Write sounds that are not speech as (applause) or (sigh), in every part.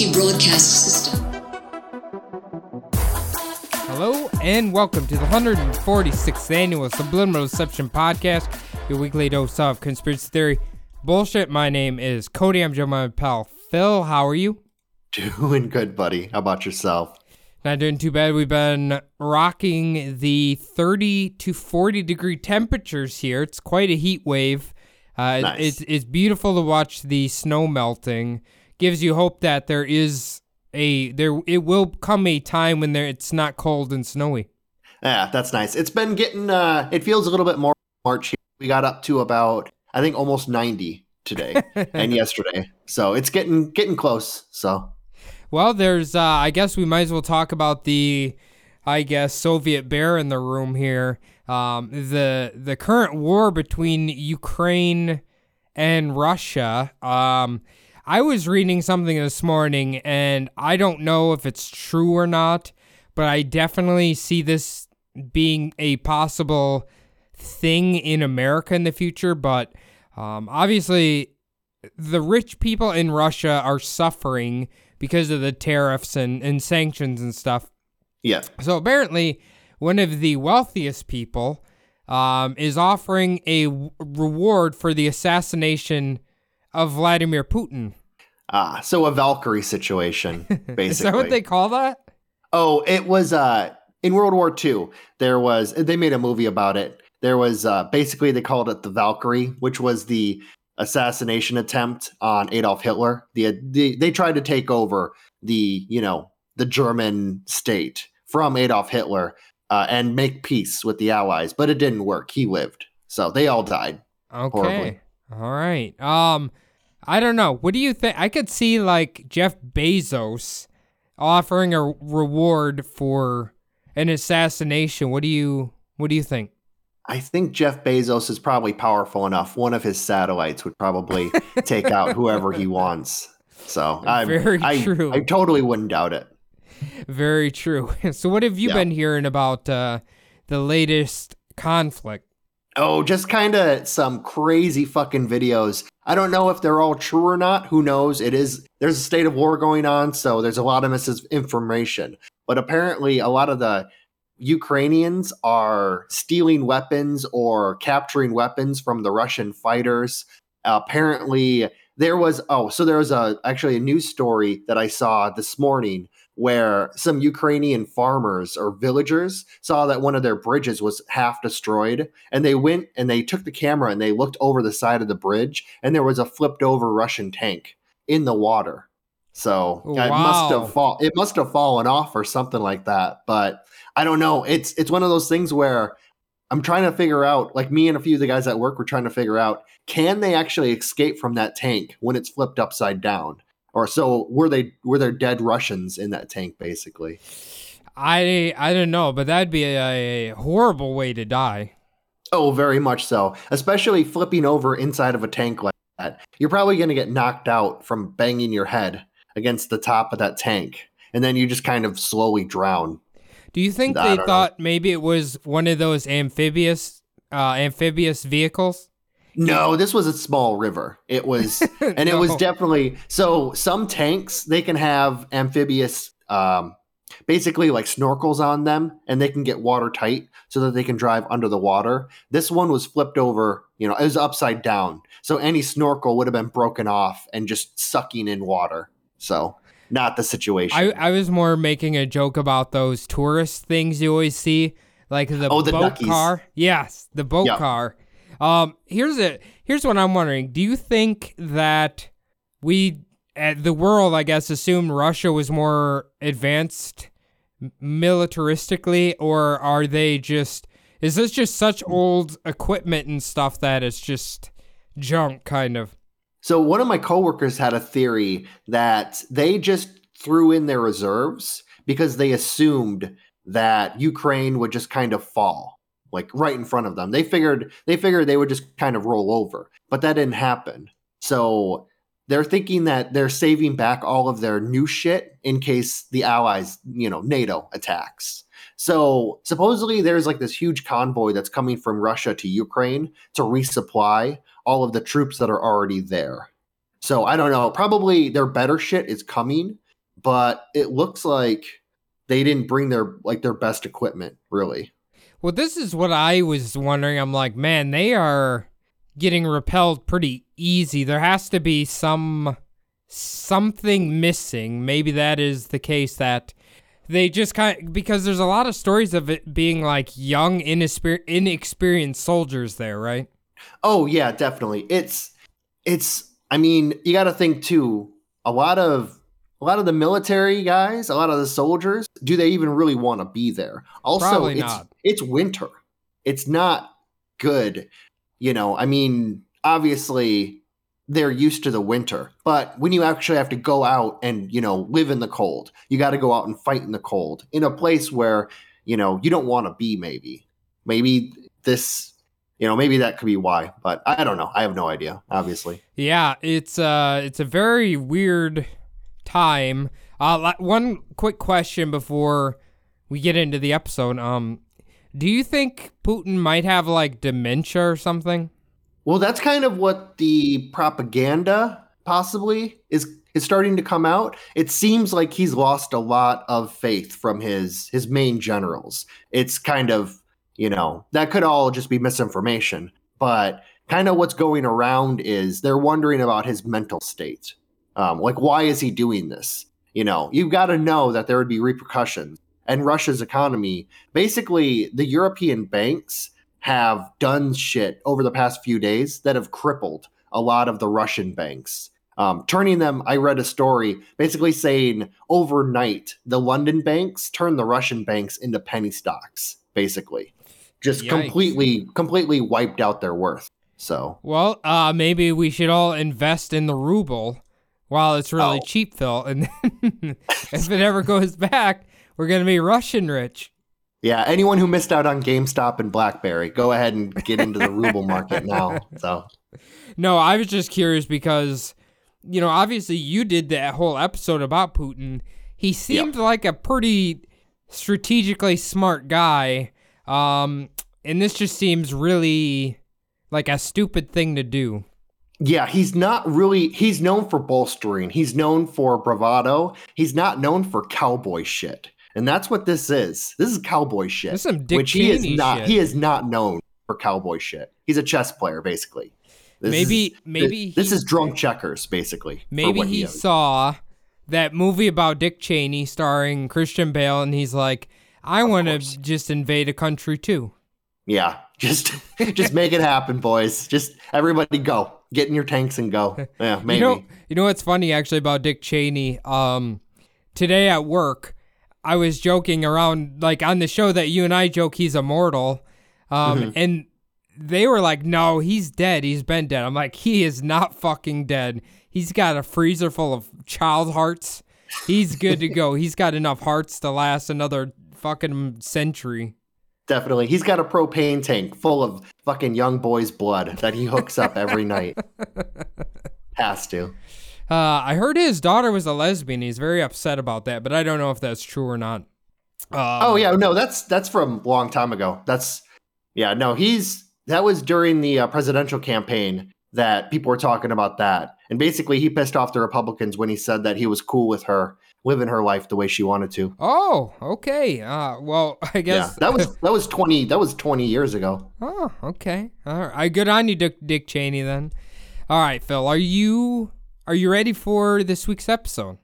Emergency broadcast system. Hello and welcome to the 146th annual Subliminal Deception Podcast, your weekly dose of conspiracy theory bullshit. My name is Cody. I'm joined by my pal Phil. How are you? Doing good, buddy. How about yourself? Not doing too bad. We've been rocking the 30 to 40 degree temperatures here. It's quite a heat wave. Uh, Nice. it's, it's beautiful to watch the snow melting. Gives you hope that there is a there. It will come a time when there it's not cold and snowy. Yeah, that's nice. It's been getting uh it feels a little bit more March. We got up to about I think almost 90 today (laughs) and yesterday. So it's getting getting close. So Well, there's uh I guess we might as well talk about the I guess Soviet bear in the room here. Um the the current war between Ukraine and Russia. Um I was reading something this morning and I don't know if it's true or not, but I definitely see this being a possible thing in America in the future, but um, obviously the rich people in Russia are suffering because of the tariffs and, and sanctions and stuff. yeah. So apparently, one of the wealthiest people um, is offering a w- reward for the assassination of Vladimir Putin. Ah, so a Valkyrie situation basically. (laughs) Is that what they call that? Oh, it was uh in World War II. There was they made a movie about it. There was uh basically they called it the Valkyrie, which was the assassination attempt on Adolf Hitler. The, the they tried to take over the you know the German state from Adolf Hitler uh, and make peace with the Allies, but it didn't work. He lived, so they all died. Okay. Horribly. All right. Um, I don't know. What do you think? I could see like Jeff Bezos offering a reward for an assassination. What do you What do you think? I think Jeff Bezos is probably powerful enough. One of his satellites would probably take out whoever he wants. So I, Very I, true. I totally wouldn't doubt it. Very true. (laughs) So, what have you Yeah. been hearing about uh, the latest conflict? Oh, just kind of some crazy fucking videos. I don't know if they're all true or not. Who knows? It is there's a state of war going on, so there's a lot of misinformation. But apparently, a lot of the Ukrainians are stealing weapons or capturing weapons from the Russian fighters. apparently, there was oh, so there was a actually a news story that I saw this morning where some Ukrainian farmers or villagers saw that one of their bridges was half destroyed and they went and they took the camera and they looked over the side of the bridge and there was a flipped over Russian tank in the water. So it must have fall it must have fallen off or something like that. But I don't know. It's it's one of those things where I'm trying to figure out, like me and a few of the guys at work were trying to figure out, can they actually escape from that tank when it's flipped upside down? Or so were they were there dead Russians in that tank basically? I I don't know, but that'd be a, a horrible way to die. Oh, very much so. Especially flipping over inside of a tank like that. You're probably going to get knocked out from banging your head against the top of that tank. And then you just kind of slowly drown. Do you think I they don't know. thought maybe it was one of those amphibious uh, amphibious vehicles? No, this was a small river. It was, (laughs) and it was definitely so. Some tanks they can have amphibious, um, basically like snorkels on them, and they can get watertight so that they can drive under the water. This one was flipped over. You know, it was upside down, so any snorkel would have been broken off and just sucking in water. So not the situation. I, I was more making a joke about those tourist things you always see, like the Oh, boat car. Yes, the boat Yeah. car. Um, here's a here's what I'm wondering. Do you think that we, uh, the world, I guess, assumed Russia was more advanced militaristically, or are they just? Is this just such old equipment and stuff that it's just junk, kind of? So one of my coworkers had a theory that they just threw in their reserves because they assumed that Ukraine would just kind of fall like right in front of them. They figured they figured they would just kind of roll over, but that didn't happen. So they're thinking that they're saving back all of their new shit in case the allies, you know, NATO attacks. So supposedly there's like this huge convoy that's coming from Russia to Ukraine to resupply all of the troops that are already there. So I don't know. Probably their better shit is coming, but it looks like they didn't bring their like their best equipment, really. Well, this is what I was wondering. I'm like, man, they are getting repelled pretty easy. There has to be some something missing. Maybe that is the case that they just kind of, because there's a lot of stories of it being like young inexper- inexperienced soldiers there, right? Oh yeah, definitely. It's it's I mean, you got to think too. A lot of a lot of the military guys, a lot of the soldiers, do they even really want to be there? Also, it's it's winter. It's not good. You know, I mean, obviously they're used to the winter, but when you actually have to go out and, you know, live in the cold, you got to go out and fight in the cold in a place where, you know, you don't want to be maybe. Maybe this, you know, maybe that could be why, but I don't know. I have no idea, obviously. Yeah, it's uh it's a very weird time. Uh one quick question before we get into the episode. Um do you think Putin might have like dementia or something? Well, that's kind of what the propaganda possibly is is starting to come out. It seems like he's lost a lot of faith from his his main generals. It's kind of, you know, that could all just be misinformation, but kind of what's going around is they're wondering about his mental state. Um, like why is he doing this? You know, you've got to know that there would be repercussions. And Russia's economy, basically the European banks have done shit over the past few days that have crippled a lot of the Russian banks. Um, turning them, I read a story basically saying overnight the London banks turned the Russian banks into penny stocks, basically. Just Yikes. completely, completely wiped out their worth. So, Well, uh maybe we should all invest in the ruble while it's really Oh. cheap, Phil, and then (laughs) if it ever goes back, we're going to be Russian rich. yeah, anyone who missed out on GameStop and BlackBerry, go ahead and get into the ruble market now. (laughs) So, No, I was just curious because, you know, obviously you did that whole episode about Putin. He seemed like a pretty strategically smart guy. Um, and this just seems really like a stupid thing to do. Yeah, he's not really. He's known for bolstering. He's known for bravado. He's not known for cowboy shit, and that's what this is. This is cowboy shit. This is some Dick which he is not. shit. He is not known for cowboy shit. He's a chess player, basically. This Maybe- is, maybe this he- is drunk checkers, basically. Maybe what he saw that movie about Dick Cheney starring Christian Bale, and he's like, I want to just invade a country too. Yeah, (laughs) just just make it happen, boys. Just everybody go. Get in your tanks and go. (laughs) Yeah, maybe. You know, you know what's funny actually about Dick Cheney? Um, today at work, I was joking around like on the show that you and I joke he's immortal, um, Mm-hmm. and they were like, "No, he's dead. He's been dead." I'm like, "He is not fucking dead. He's got a freezer full of child hearts. He's good to go. He's got enough hearts to last another fucking century." Definitely. He's got a propane tank full of fucking young boys' blood that he hooks up every night. (laughs) Has to. Uh, I heard his daughter was a lesbian. He's very upset about that, but I don't know if that's true or not. Um, Oh yeah, no, that's that's from a long time ago. That's yeah, no, he's that was during the uh, presidential campaign that people were talking about that. And basically he pissed off the Republicans when he said that he was cool with her living her life the way she wanted to. Oh, okay. Uh, well, (laughs) I Yeah. guess That was that was 20 that was 20 years ago. Oh, okay. All right. Good on you, Dick, Dick Cheney. Then. All right, Phil. Are you are you ready for this week's episode?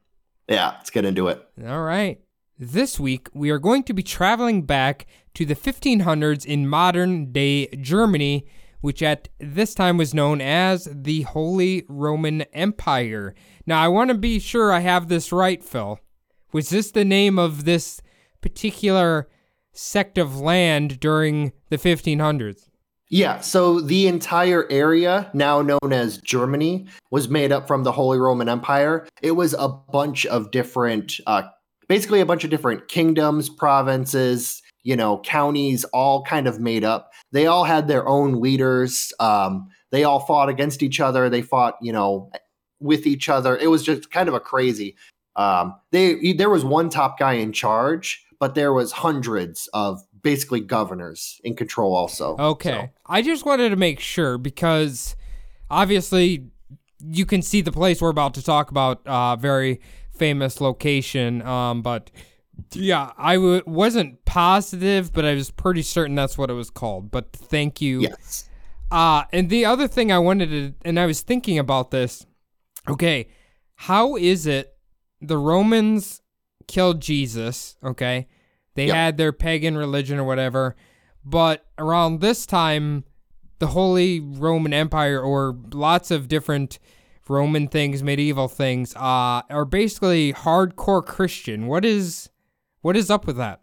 Yeah, let's get into it. All right. This week we are going to be traveling back to the 1500s in modern day Germany, which at this time was known as the Holy Roman Empire. Now, I want to be sure I have this right, Phil. Was this the name of this particular sect of land during the 1500s? Yeah, so the entire area, now known as Germany, was made up from the Holy Roman Empire. It was a bunch of different, uh, basically a bunch of different kingdoms, provinces, you know, counties, all kind of made up. They all had their own leaders. Um, they all fought against each other. They fought, you know, with each other. It was just kind of a crazy. Um, they there was one top guy in charge, but there was hundreds of basically governors in control also. Okay. So, I just wanted to make sure because obviously you can see the place we're about to talk about, uh, very famous location. Um, but yeah, I w- wasn't positive, but I was pretty certain that's what it was called. But thank you. yes. Uh, and the other thing I wanted to, and I was thinking about this. Okay, how is it the Romans killed Jesus? Okay, they Yep. had their pagan religion or whatever, but around this time, the Holy Roman Empire or lots of different Roman things, medieval things, uh, are basically hardcore Christian. What is, what is up with that?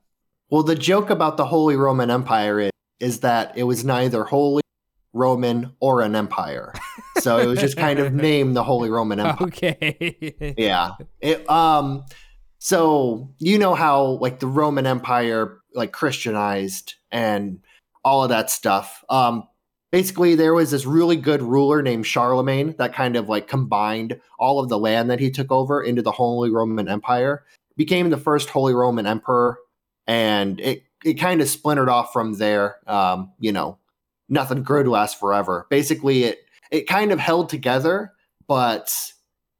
Well, the joke about the Holy Roman Empire is, is that it was neither holy, Roman, or an empire. So it was just kind of (laughs) named the Holy Roman Empire. Okay. Yeah. It, um. So you know how like the Roman Empire like Christianized and all of that stuff. Um. Basically, there was this really good ruler named Charlemagne that kind of like combined all of the land that he took over into the Holy Roman Empire. Became the first Holy Roman Emperor, and it it kind of splintered off from there. Um. You know, nothing grew to last forever. Basically, it it kind of held together, but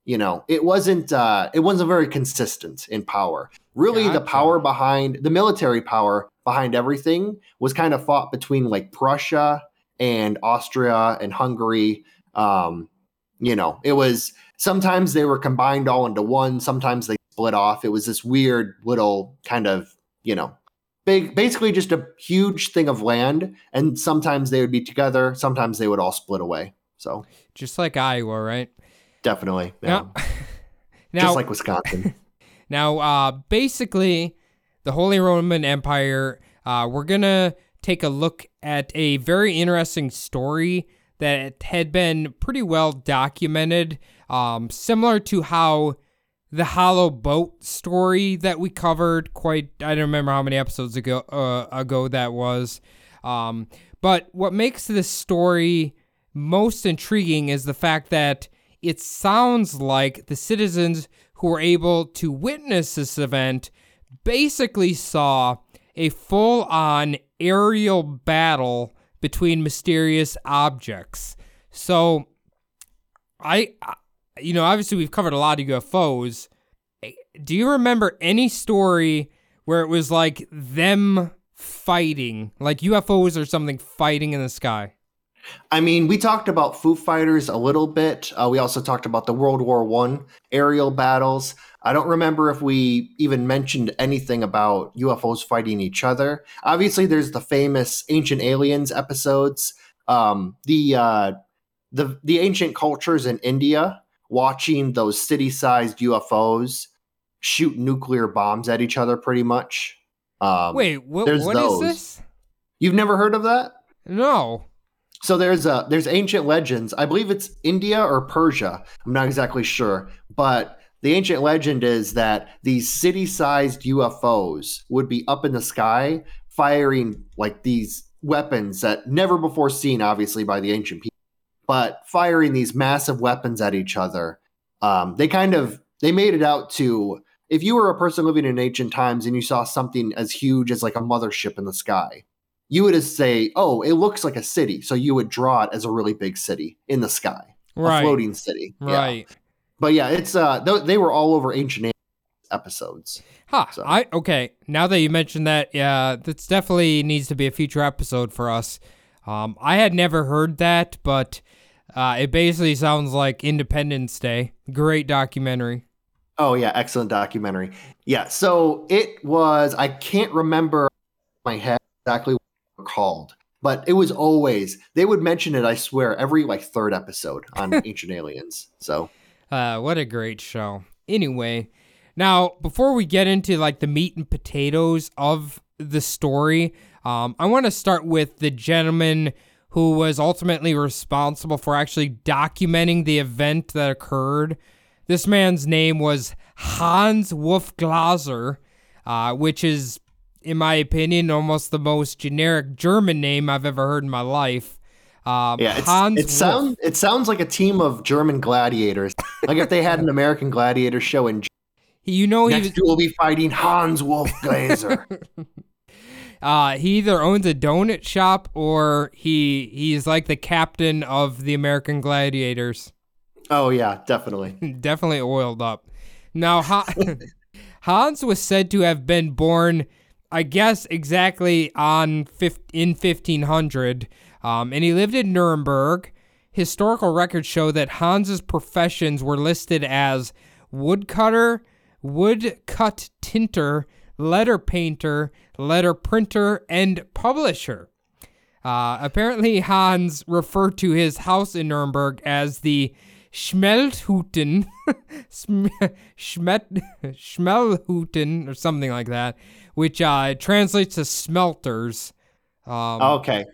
you know it wasn't uh it wasn't very consistent in power really the power behind the military power behind everything was kind of fought between like prussia and austria and hungary um you know it was sometimes they were combined all into one sometimes they split off it was this weird little kind of you know big basically just a huge thing of land and sometimes they would be together sometimes they would all split away so Just like Iowa, right? definitely yeah. Yeah. now, (laughs) just like wisconsin (laughs) now, uh, basically, the Holy Roman Empire. Uh, we're gonna take a look at a very interesting story that had been pretty well documented, um, similar to how the Hollow Boat story that we covered. Quite, I don't remember how many episodes ago uh, ago that was. Um, but what makes this story most intriguing is the fact that it sounds like the citizens who were able to witness this event basically saw a full on aerial battle between mysterious objects. So, I- you know, obviously we've covered a lot of UFOs. Do you remember any story where it was like them fighting, like UFOs or something fighting in the sky? I mean, we talked about Foo Fighters a little bit. Uh, we also talked about the World War One aerial battles. I don't remember if we even mentioned anything about UFOs fighting each other. Obviously, there's the famous Ancient Aliens episodes. Um, the uh, the the ancient cultures in India watching those city-sized UFOs shoot nuclear bombs at each other, pretty much. Um, Wait, what, there's what is those. this? you've never heard of that? No. So there's uh there's ancient legends. I believe it's India or Persia. I'm not exactly sure, but the ancient legend is that these city-sized UFOs would be up in the sky firing like these weapons that never before seen obviously by the ancient people, but firing these massive weapons at each other. Um, they kind of they made it out to if you were a person living in ancient times and you saw something as huge as like a mothership in the sky, you would just say, "Oh, it looks like a city." So you would draw it as a really big city in the sky, Right. a floating city. Yeah. Right. But yeah, it's uh, th- they were all over ancient episodes. Huh. So- I okay. Now that you mentioned that, yeah, that's definitely needs to be a future episode for us. Um, I had never heard that, but uh, it basically sounds like Independence Day. Great documentary. Oh yeah, excellent documentary. Yeah, so it was. I can't remember my head exactly what called, but it was always they would mention it. I swear every like third episode on (laughs) Ancient Aliens. So Uh, what a great show. Anyway, now before we get into like the meat and potatoes of the story, um, I want to start with the gentleman who was ultimately responsible for actually documenting the event that occurred. This man's name was Hans Wolf Glaser, uh, which is, in my opinion, almost the most generic German name I've ever heard in my life. Um, Yeah, Hans it sounds it sounds like a team of German gladiators. like if they had an American gladiator show in (laughs) You know, he was, next we'll be fighting Hans Wolf Glaser. (laughs) Uh, he either owns a donut shop or he he's like the captain of the American Gladiators. oh yeah, definitely. (laughs) Definitely oiled up. Now, ha- (laughs) Hans was said to have been born, I guess, exactly on fif- in 1500, um, and he lived in Nuremberg. Historical records show that Hans's professions were listed as woodcutter, woodcut tinter, letter painter, letter printer, and publisher. Uh, apparently, Hans referred to his house in Nuremberg as the Schmelthuten, (laughs) Schm- Schmet- (laughs) Schmelhuten, or something like that, which uh, translates to smelters. Um, Okay.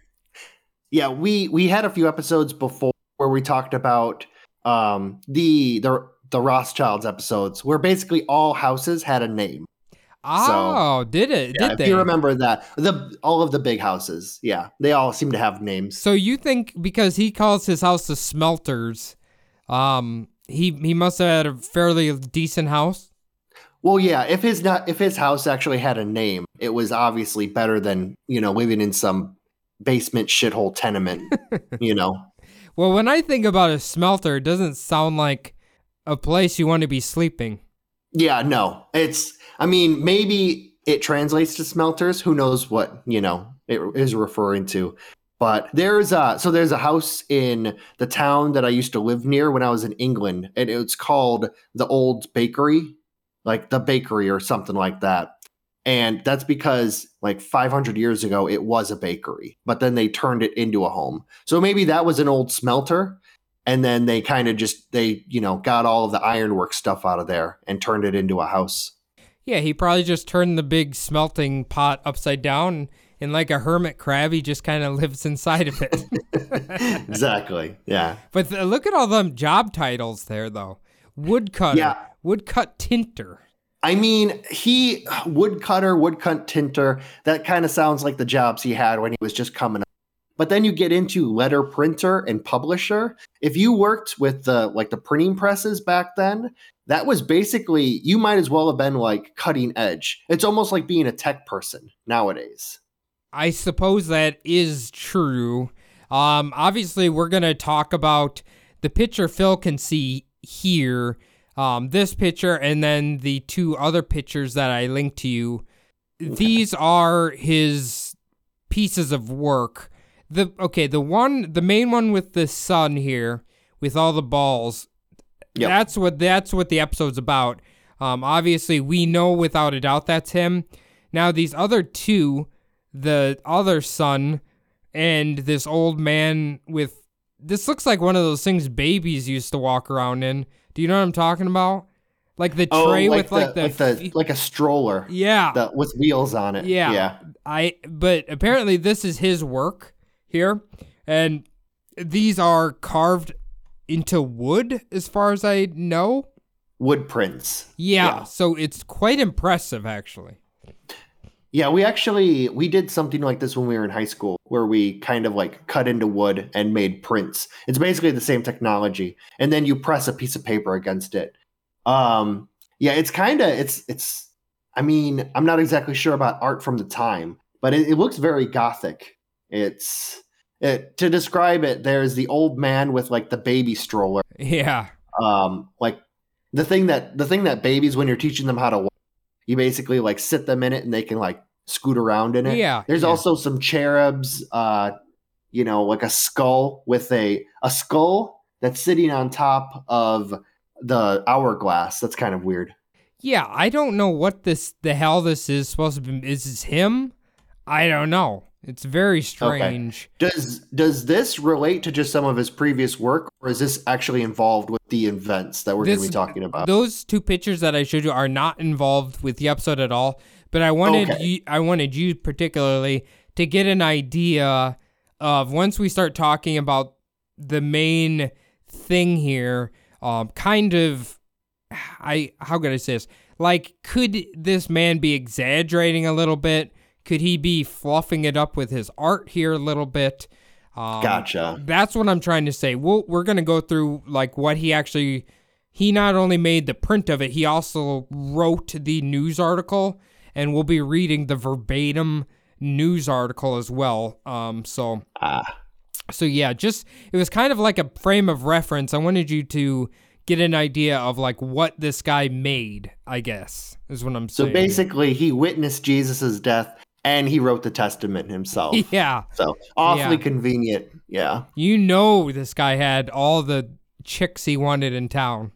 Yeah, we we had a few episodes before where we talked about um the the the Rothschilds episodes where basically all houses had a name. Oh, did it? Yeah, did if they? you remember that, the all of the big houses, yeah, they all seem to have names. So you think because he calls his house the smelters, um, he he must have had a fairly decent house. Well, yeah, if his not if his house actually had a name, it was obviously better than you know living in some basement shithole tenement. (laughs) you know, Well, when I think about a smelter, it doesn't sound like a place you want to be sleeping. yeah, no, it's. I mean, maybe it translates to smelters. Who knows what you know it is referring to? But there's a so there's a house in the town that I used to live near when I was in England, and it's called the Old Bakery, like the bakery or something like that. And that's because like 500 years ago it was a bakery, but then they turned it into a home. So maybe that was an old smelter, and then they kind of just they you know got all of the ironwork stuff out of there and turned it into a house. Yeah, he probably just turned the big smelting pot upside down, and like a hermit crab, he just kind of (laughs) lives inside of it. (laughs) exactly. Yeah. but th- look at all them job titles there, though. Woodcutter, Yeah. woodcut tinter. I mean, he woodcutter, woodcut tinter. That kind of sounds like the jobs he had when he was just coming up. But then you get into letter printer and publisher. If you worked with the like the printing presses back then, that was basically you might as well have been like cutting edge. It's almost like being a tech person nowadays. I suppose that is true. Um, obviously, we're gonna talk about the picture Phil can see here. Um, this picture and then the two other pictures that I linked to you. These are his pieces of work. The okay, the one, the main one with the sun here, with all the balls. Yep. That's what that's what the episode's about. Um, obviously, we know without a doubt that's him. Now, these other two, the other son and this old man with this looks like one of those things babies used to walk around in. Do you know what I'm talking about? Like the tray with like the, Oh, like, the fe- like a stroller yeah. the, with wheels on it. Yeah. Yeah. I but apparently this is his work here and these are carved into wood as far as I know. Wood prints. Yeah, Yeah. so it's quite impressive actually. Yeah, we actually we did something like this when we were in high school where we kind of like cut into wood and made prints. It's basically the same technology and then you press a piece of paper against it. Um yeah, it's kind of it's it's I mean, I'm not exactly sure about art from the time, but it, it looks very gothic. It's it, to describe it, there's the old man with like the baby stroller. Yeah. Um like the thing that the thing that babies when you're teaching them how to walk, you basically like sit them in it and they can like scoot around in it. Yeah, There's yeah. also some cherubs, uh, you know, like a skull with a a skull that's sitting on top of the hourglass. That's kind of weird. Yeah, I don't know what this the hell this is supposed to be. Is this him? I don't know. It's very strange. Does does this relate to just some of his previous work, or is this actually involved with the events that we're going to be talking about? Those two pictures that I showed you are not involved with the episode at all. But I wanted Okay. you, I wanted you particularly to get an idea of once we start talking about the main thing here, um, kind of, I how could I say this? Like, could this man be exaggerating a little bit? Could he be fluffing it up with his art here a little bit? Um, Gotcha. That's what I'm trying to say. We'll, we're going to go through like what he actually. He not only made the print of it, he also wrote the news article, and we'll be reading the verbatim news article as well. Um, so Ah, so yeah, just it was kind of like a frame of reference. I wanted you to get an idea of like what this guy made. I guess is what I'm so saying. So basically, he witnessed Jesus's death and he wrote the testament himself. (laughs) yeah, So awfully Yeah. convenient. Yeah. you know this guy had all the chicks he wanted in town.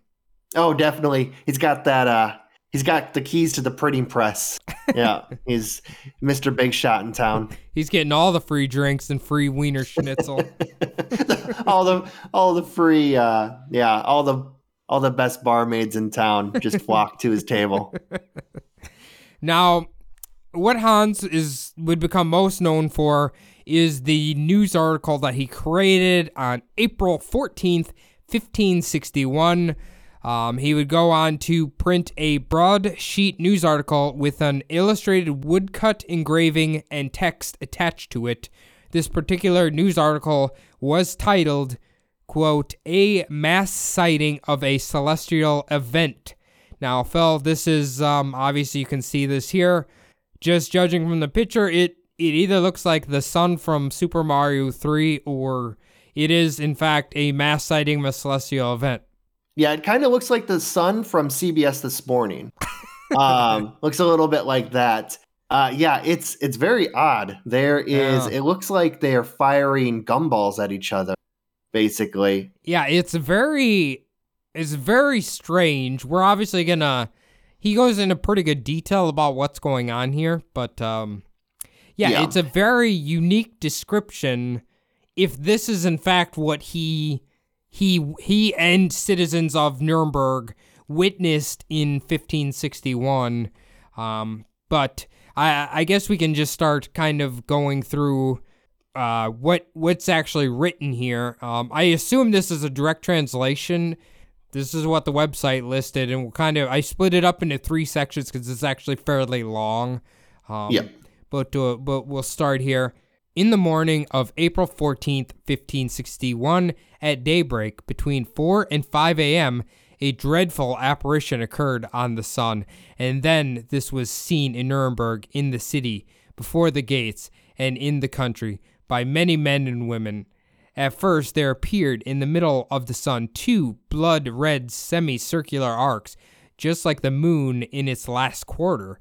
Oh, definitely. He's got that. Uh, he's got the keys to the printing press. (laughs) Yeah, he's Mr. Big Shot in town. He's getting all the free drinks and free wiener schnitzel. (laughs) all the all the free. Uh, yeah, all the all the best barmaids in town just flock to his table. Now, what Hans is would become most known for is the news article that he created on April 14th, 1561. Um, he would go on to print a broadsheet news article with an illustrated woodcut engraving and text attached to it. This particular news article was titled, quote, A Mass Sighting of a Celestial Event. Now, Phil, this is um, obviously you can see this here. Just judging from the picture, it it either looks like the sun from Super Mario 3 or it is in fact a mass sighting of a celestial event. Yeah, it kind of looks like the sun from CBS this morning. (laughs) Um, looks a little bit like that. Uh, yeah, it's it's very odd. There is. Yeah. It looks like they are firing gumballs at each other, basically. Yeah, it's very it's very strange. We're obviously gonna he goes into pretty good detail about what's going on here, but um yeah, Yeah. it's a very unique description if this is in fact what he he he and citizens of Nuremberg witnessed in 1561 um but I I guess we can just start kind of going through uh, what what's actually written here. Um, I assume this is a direct translation. This is what the website listed, and we'll kind of I split it up into three sections because it's actually fairly long. Um, Yeah. But uh, but we'll start here. In the morning of April 14th, 1561, at daybreak, between 4 and 5 a.m., a dreadful apparition occurred on the sun, and then this was seen in Nuremberg, in the city, before the gates, and in the country, by many men and women. At first, there appeared in the middle of the sun two blood red semicircular arcs, just like the moon in its last quarter.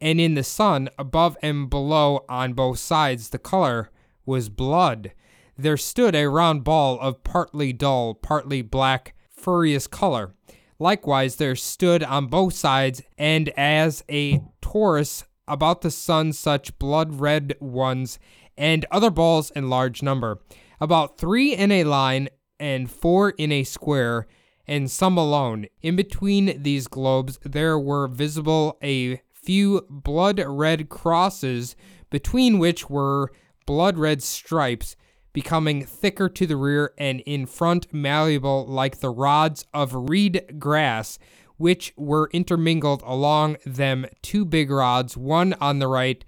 And in the sun, above and below on both sides, the color was blood. There stood a round ball of partly dull, partly black, furious color. Likewise, there stood on both sides, and as a torus about the sun, such blood red ones, and other balls in large number, about three in a line and four in a square, and some alone. In between these globes, there were visible a few blood red crosses, between which were blood red stripes, becoming thicker to the rear and in front malleable like the rods of reed grass, which were intermingled along them two big rods, one on the right,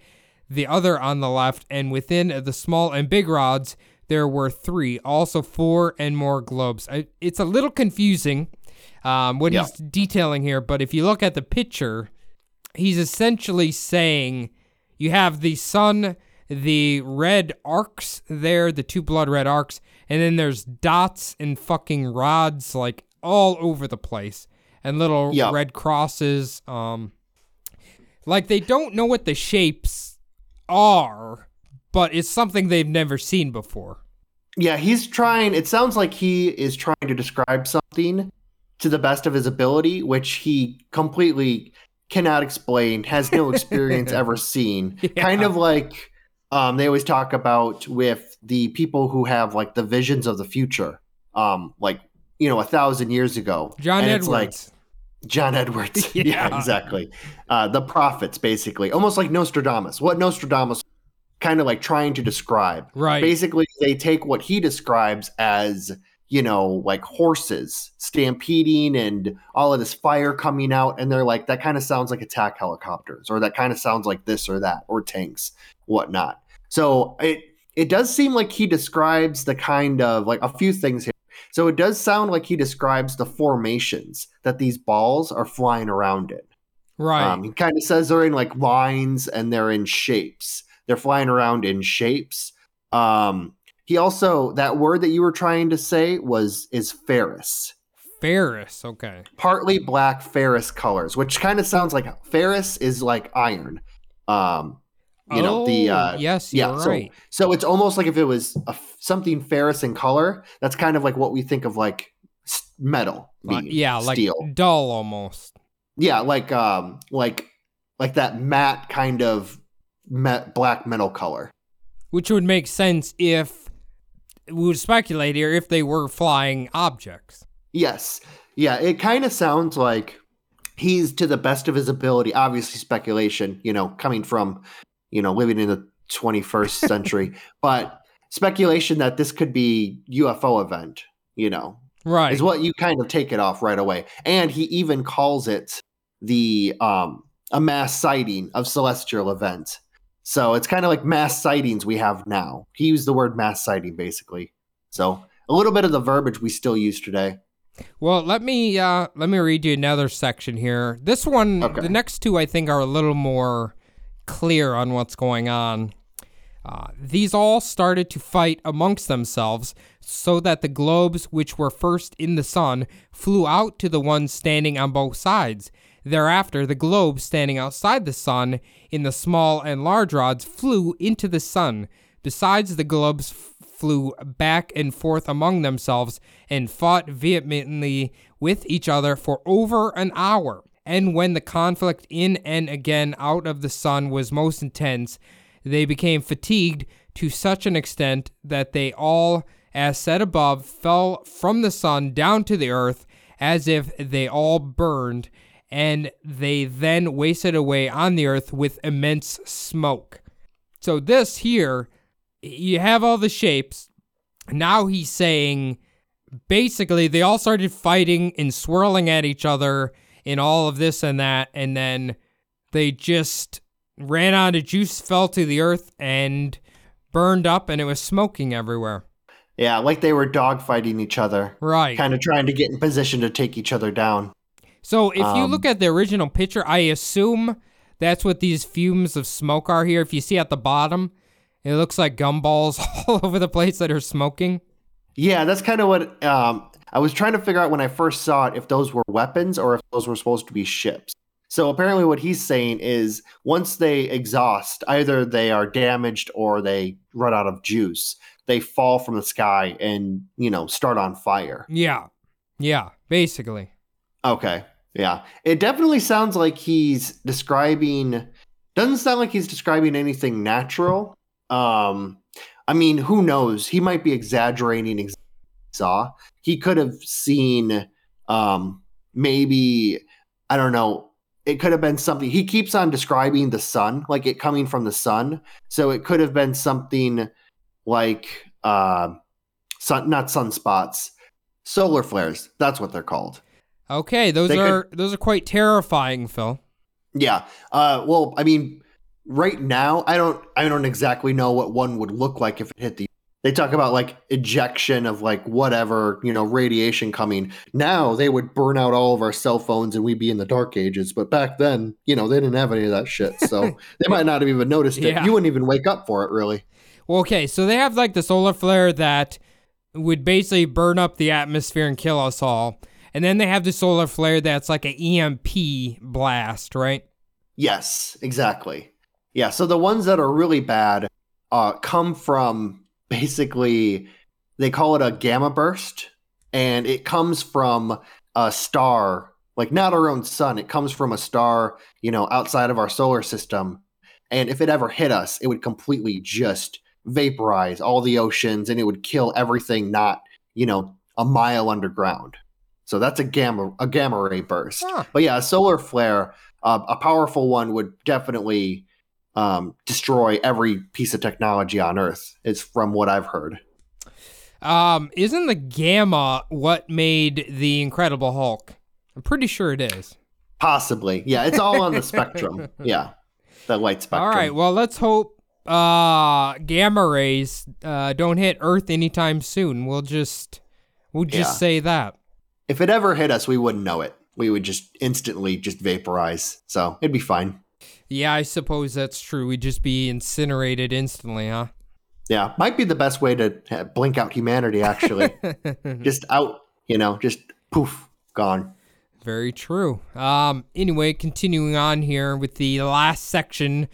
the other on the left, and within the small and big rods there were three, also four and more globes. It's a little confusing um, what Yeah. he's detailing here, but if you look at the picture, he's essentially saying you have the sun, the red arcs there, the two blood red arcs, and then there's dots and fucking rods like all over the place, and little Yeah. red crosses. Um, like they don't know what the shapes are, but it's something they've never seen before. Yeah, he's trying. It sounds like he is trying to describe something to the best of his ability, which he completely cannot explain, has no experience (laughs) ever seen. Kind of like um, they always talk about with the people who have like the visions of the future, um, like you know, a thousand years ago. John And it's Edwards. like John Edwards. (laughs) Yeah. yeah. exactly. Uh, the prophets, basically, almost like Nostradamus. What Nostradamus kind of like trying to describe. Right. Basically, they take what he describes as, you know, like horses stampeding and all of this fire coming out. And they're like, that kind of sounds like attack helicopters, or that kind of sounds like this or that, or tanks, whatnot. So it it does seem like he describes the kind of like a few things here. So it does sound like he describes the formations that these balls are flying around in. Right. Um, he kind of says they're in like lines and they're in shapes. They're flying around in shapes. Um, he also that word that you were trying to say was is ferrous. Ferris. Okay. Partly black ferrous colors, which kind of sounds like ferrous is like iron. Um, you know the Oh, uh, yes, yeah. So right. so it's almost like if it was a something ferrous in color. That's kind of like what we think of like metal. Uh, being yeah, like steel. dull almost. Yeah, like um, like like that matte kind of met black metal color. Which would make sense if we would speculate here if they were flying objects. Yes, yeah. It kind of sounds like he's to the best of his ability. Obviously, speculation. You know, coming from you know living in the 21st (laughs) century, but speculation that this could be UFO event. You know, Right. is what you kind of take it off right away. And he even calls it the um a mass sighting of celestial event. So it's kind of like mass sightings we have now. He used the word mass sighting basically. So a little bit of the verbiage we still use today. Well, let me uh let me read you another section here. This one, Okay. the next two, I think, are a little more clear on what's going on. Uh, these all started to fight amongst themselves, so that the globes which were first in the sun flew out to the ones standing on both sides. Thereafter, the globes standing outside the sun in the small and large rods flew into the sun. Besides, the globes f- flew back and forth among themselves and fought vehemently with each other for over an hour. And when the conflict in and again out of the sun was most intense, they became fatigued to such an extent that they all, as said above, fell from the sun down to the earth as if they all burned, and they then wasted away on the earth with immense smoke. So, this here, you have all the shapes. Now he's saying basically they all started fighting and swirling at each other in all of this and that, and then they just ran out of juice, fell to the earth, and burned up, and it was smoking everywhere. Yeah, like they were dogfighting each other, Right. kind of trying to get in position to take each other down. So if you Um, look at the original picture, I assume that's what these fumes of smoke are here. If you see at the bottom, it looks like gumballs (laughs) all over the place that are smoking. Yeah, that's kind of what um, I was trying to figure out when I first saw it if those were weapons or if those were supposed to be ships. So apparently, what he's saying is once they exhaust, either they are damaged or they run out of juice. They fall from the sky and you know start on fire. Yeah. Yeah, basically. Okay, yeah, it definitely sounds like he's describing. Doesn't sound like he's describing anything natural. Um, I mean, who knows? He might be exaggerating. Ex- saw he could have seen, um, maybe I don't know. It could have been something. He keeps on describing the sun, like it coming from the sun. So it could have been something like uh, sun, not sunspots, solar flares. That's what they're called. Okay, those They could- are those are quite terrifying, Phil. Yeah. Uh, well, I mean, right now, I don't, I don't exactly know what one would look like if it hit the. They talk about like ejection of like whatever you know radiation coming. Now they would burn out all of our cell phones and we'd be in the dark ages. But back then, you know, they didn't have any of that shit, so (laughs) they might not have even noticed it. Yeah. You wouldn't even wake up for it, really. Well, okay, so they have like the solar flare that would basically burn up the atmosphere and kill us all. And then they have the solar flare that's like an EMP blast, right? Yes, exactly. Yeah, so the ones that are really bad uh, come from basically, they call it a gamma burst, and it comes from a star, like not our own sun. It comes from a star, you know, outside of our solar system. And if it ever hit us, it would completely just vaporize all the oceans and it would kill everything not, you know, a mile underground. So that's a gamma a gamma ray burst. Huh. But yeah, a solar flare, uh, a powerful one would definitely um, destroy every piece of technology on Earth. It's from what I've heard. Um, isn't the gamma what made the Incredible Hulk? I'm pretty sure it is. Possibly. Yeah, it's all on the spectrum. (laughs) Yeah. The light spectrum. All right. Well, let's hope uh gamma rays uh don't hit Earth anytime soon. We'll just we'll just Yeah. say that. if it ever hit us, we wouldn't know it. We would just instantly just vaporize. So it'd be fine. Yeah, I suppose that's true. We'd just be incinerated instantly, huh? Yeah, might be the best way to blink out humanity. Actually, (laughs) just out. You know, just poof, gone. Very true. Um, anyway, continuing on here with the last section.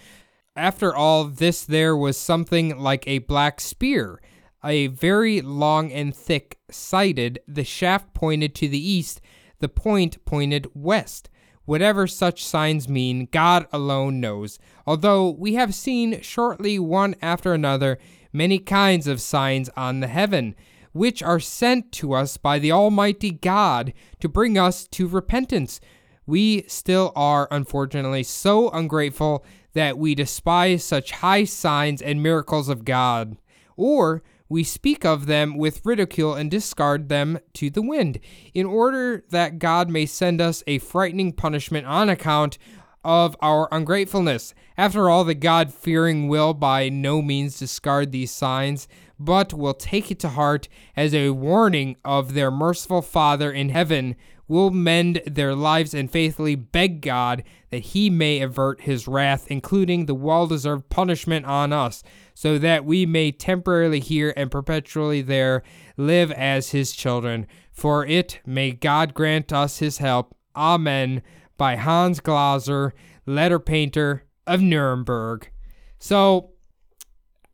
After all this, there was something like a black spear, a very long and thick sided. The shaft pointed to the east, the point pointed west. Whatever such signs mean, God alone knows. Although we have seen shortly one after another many kinds of signs on the heaven which are sent to us by the Almighty God to bring us to repentance. We still are, unfortunately, so ungrateful that we despise such high signs and miracles of God, or we speak of them with ridicule and discard them to the wind, in order that God may send us a frightening punishment on account of our ungratefulness. After all, the God fearing will by no means discard these signs, but will take it to heart as a warning of their merciful Father in heaven, will mend their lives and faithfully beg God that he may avert his wrath, including the well deserved punishment on us, so that we may temporarily here and perpetually there live as his children. For it may God grant us his help. Amen. By Hans Glaser, letter painter of Nuremberg. So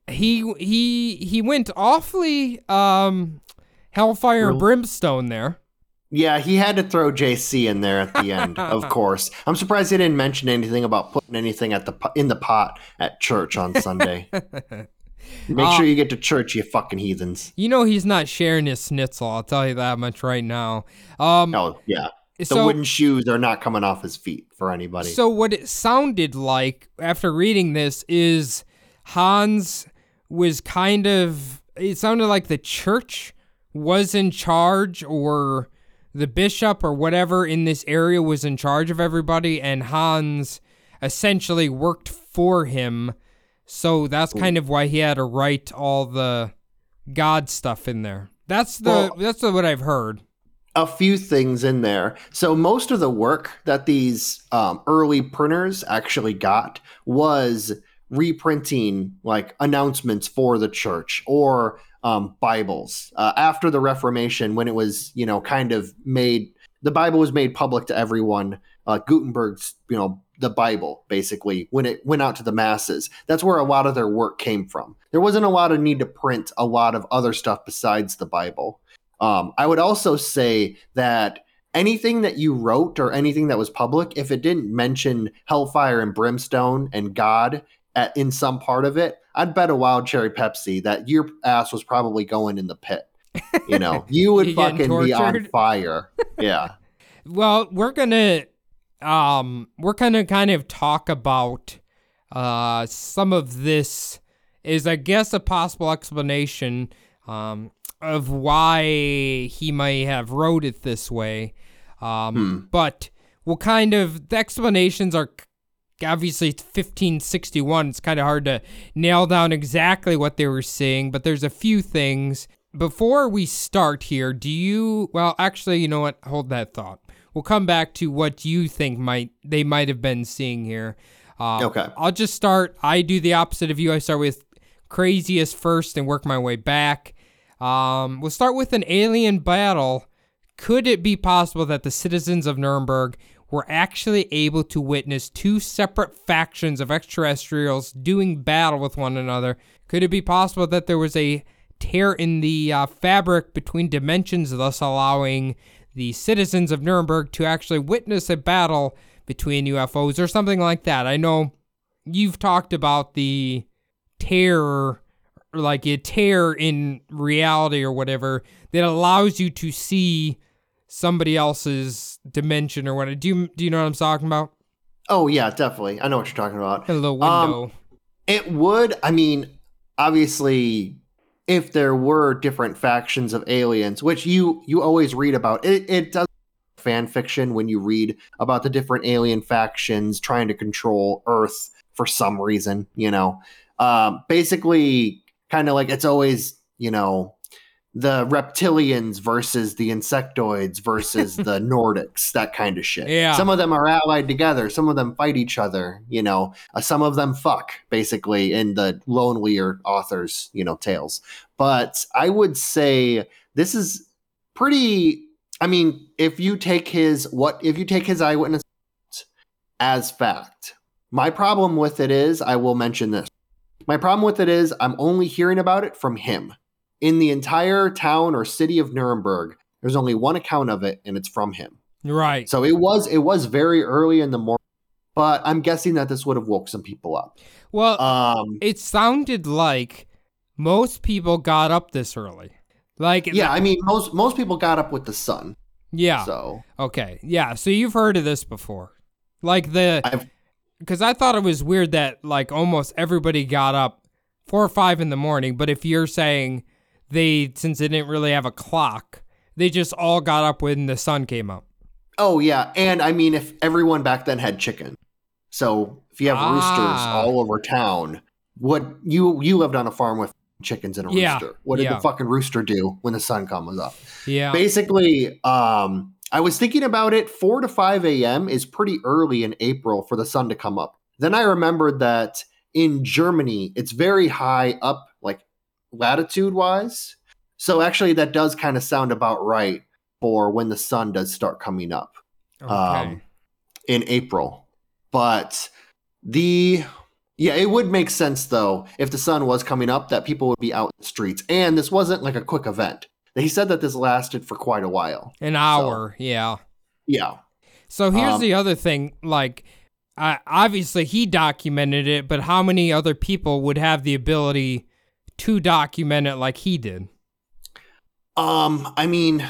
he he he went awfully um hellfire and brimstone there. Yeah, he had to throw JC in there at the end, of (laughs) course. I'm surprised he didn't mention anything about putting anything at the in the pot at church on Sunday. (laughs) Make Uh, sure you get to church, you fucking heathens. You know he's not sharing his schnitzel. I'll tell you that much right now. Um, Oh yeah, the so wooden shoes are not coming off his feet for anybody. so what it sounded like after reading this is Hans was kind of. It sounded like the church was in charge, or the bishop or whatever in this area was in charge of everybody, and Hans essentially worked for him. So that's kind of why he had to write all the God stuff in there. That's the Well- that's the, what I've heard. a few things in there. So most of the work that these um, early printers actually got was reprinting like announcements for the church or um, Bibles uh, after the Reformation when it was you know kind of made the Bible was made public to everyone. Uh, Gutenberg's you know the Bible basically when it went out to the masses. That's where a lot of their work came from. There wasn't a lot of need to print a lot of other stuff besides the Bible. Um, I would also say that anything that you wrote or anything that was public, if it didn't mention hellfire and brimstone and God at, in some part of it, I'd bet a wild cherry Pepsi that your ass was probably going in the pit. You know, (laughs) you would You fucking be on fire. Yeah. (laughs) Well, we're gonna um we're gonna kind of talk about uh some of this is I guess a possible explanation um of why he may have wrote it this way. Um but we'll kind of the explanations are obviously it's 1561 it's kind of hard to nail down exactly what they were seeing but there's a few things. Before we start here do you well actually you know what? Hold that thought. We'll come back to what you think might they might have been seeing here. Um, Okay. i'll just start. I do the opposite of you. I start with craziest first and work my way back. Um, we'll start with an alien battle. Could it be possible that the citizens of Nuremberg were actually able to witness two separate factions of extraterrestrials doing battle with one another? Could it be possible that there was a tear in the uh, fabric between dimensions, thus allowing the citizens of Nuremberg to actually witness a battle between UFOs or something like that? I know you've talked about the tear like a tear in reality or whatever that allows you to see somebody else's dimension or whatever. Do you do you know what I'm talking about? Oh yeah, definitely. I know what you're talking about. A little Um, window. It would. I mean, obviously, if there were different factions of aliens, which you you always read about, it it does fan fiction when you read about the different alien factions trying to control Earth for some reason. You know, um, basically, kind of like it's always you know the reptilians versus the insectoids versus (laughs) the Nordics, that kind of shit. Yeah. Some of them are allied together. Some of them fight each other. You know, uh, some of them fuck basically in the lonelier authors, you know, tales. But I would say this is pretty. I mean, if you take his what if you take his eyewitness as fact, my problem with it is I will mention this. My problem with it is I'm only hearing about it from him. In the entire town or city of Nuremberg, there's only one account of it, and it's from him. right. So it was it was very early in the morning, but I'm guessing that this would have woke some people up. Well, Um, it sounded like most people got up this early. Like yeah, I mean most most people got up with the sun. yeah. So Okay. Yeah. So you've heard of this before. Like the because I thought it was weird that like almost everybody got up four or five in the morning, but if you're saying they since they didn't really have a clock, they just all got up when the sun came up. oh yeah, and I mean if everyone back then had chicken, so if you have roosters Ah. all over town, what you you lived on a farm with chickens and a Yeah, rooster? What did yeah. the fucking rooster do when the sun comes up? Yeah. Basically, um, I was thinking about it. 4 to 5 a.m. is pretty early in April for the sun to come up. Then I remembered that in Germany, it's very high up, latitude wise. So actually, that does kind of sound about right for when the sun does start coming up okay. um, in April. But the yeah, it would make sense though if the sun was coming up that people would be out in the streets. And this wasn't like a quick event. He said that this lasted for quite a while. An hour. yeah. Yeah. So here's Um, the other thing. Like, I obviously he documented it, but how many other people would have the ability to document it like he did? Um, I mean,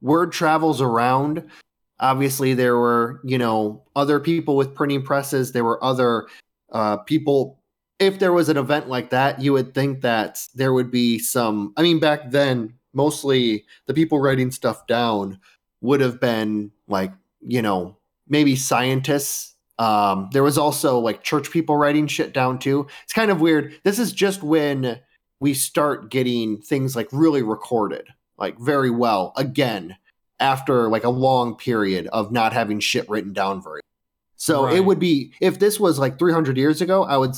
word travels around. Obviously, there were, you know, other people with printing presses. There were other uh, people. If there was an event like that, you would think that there would be some. I mean, back then, mostly the people writing stuff down would have been like, you know, maybe scientists. Um, there was also like church people writing shit down too. It's kind of weird. This is just when we start getting things like really recorded, like very well again after like a long period of not having shit written down very. So Right. it would be if this was like 300 years ago, I would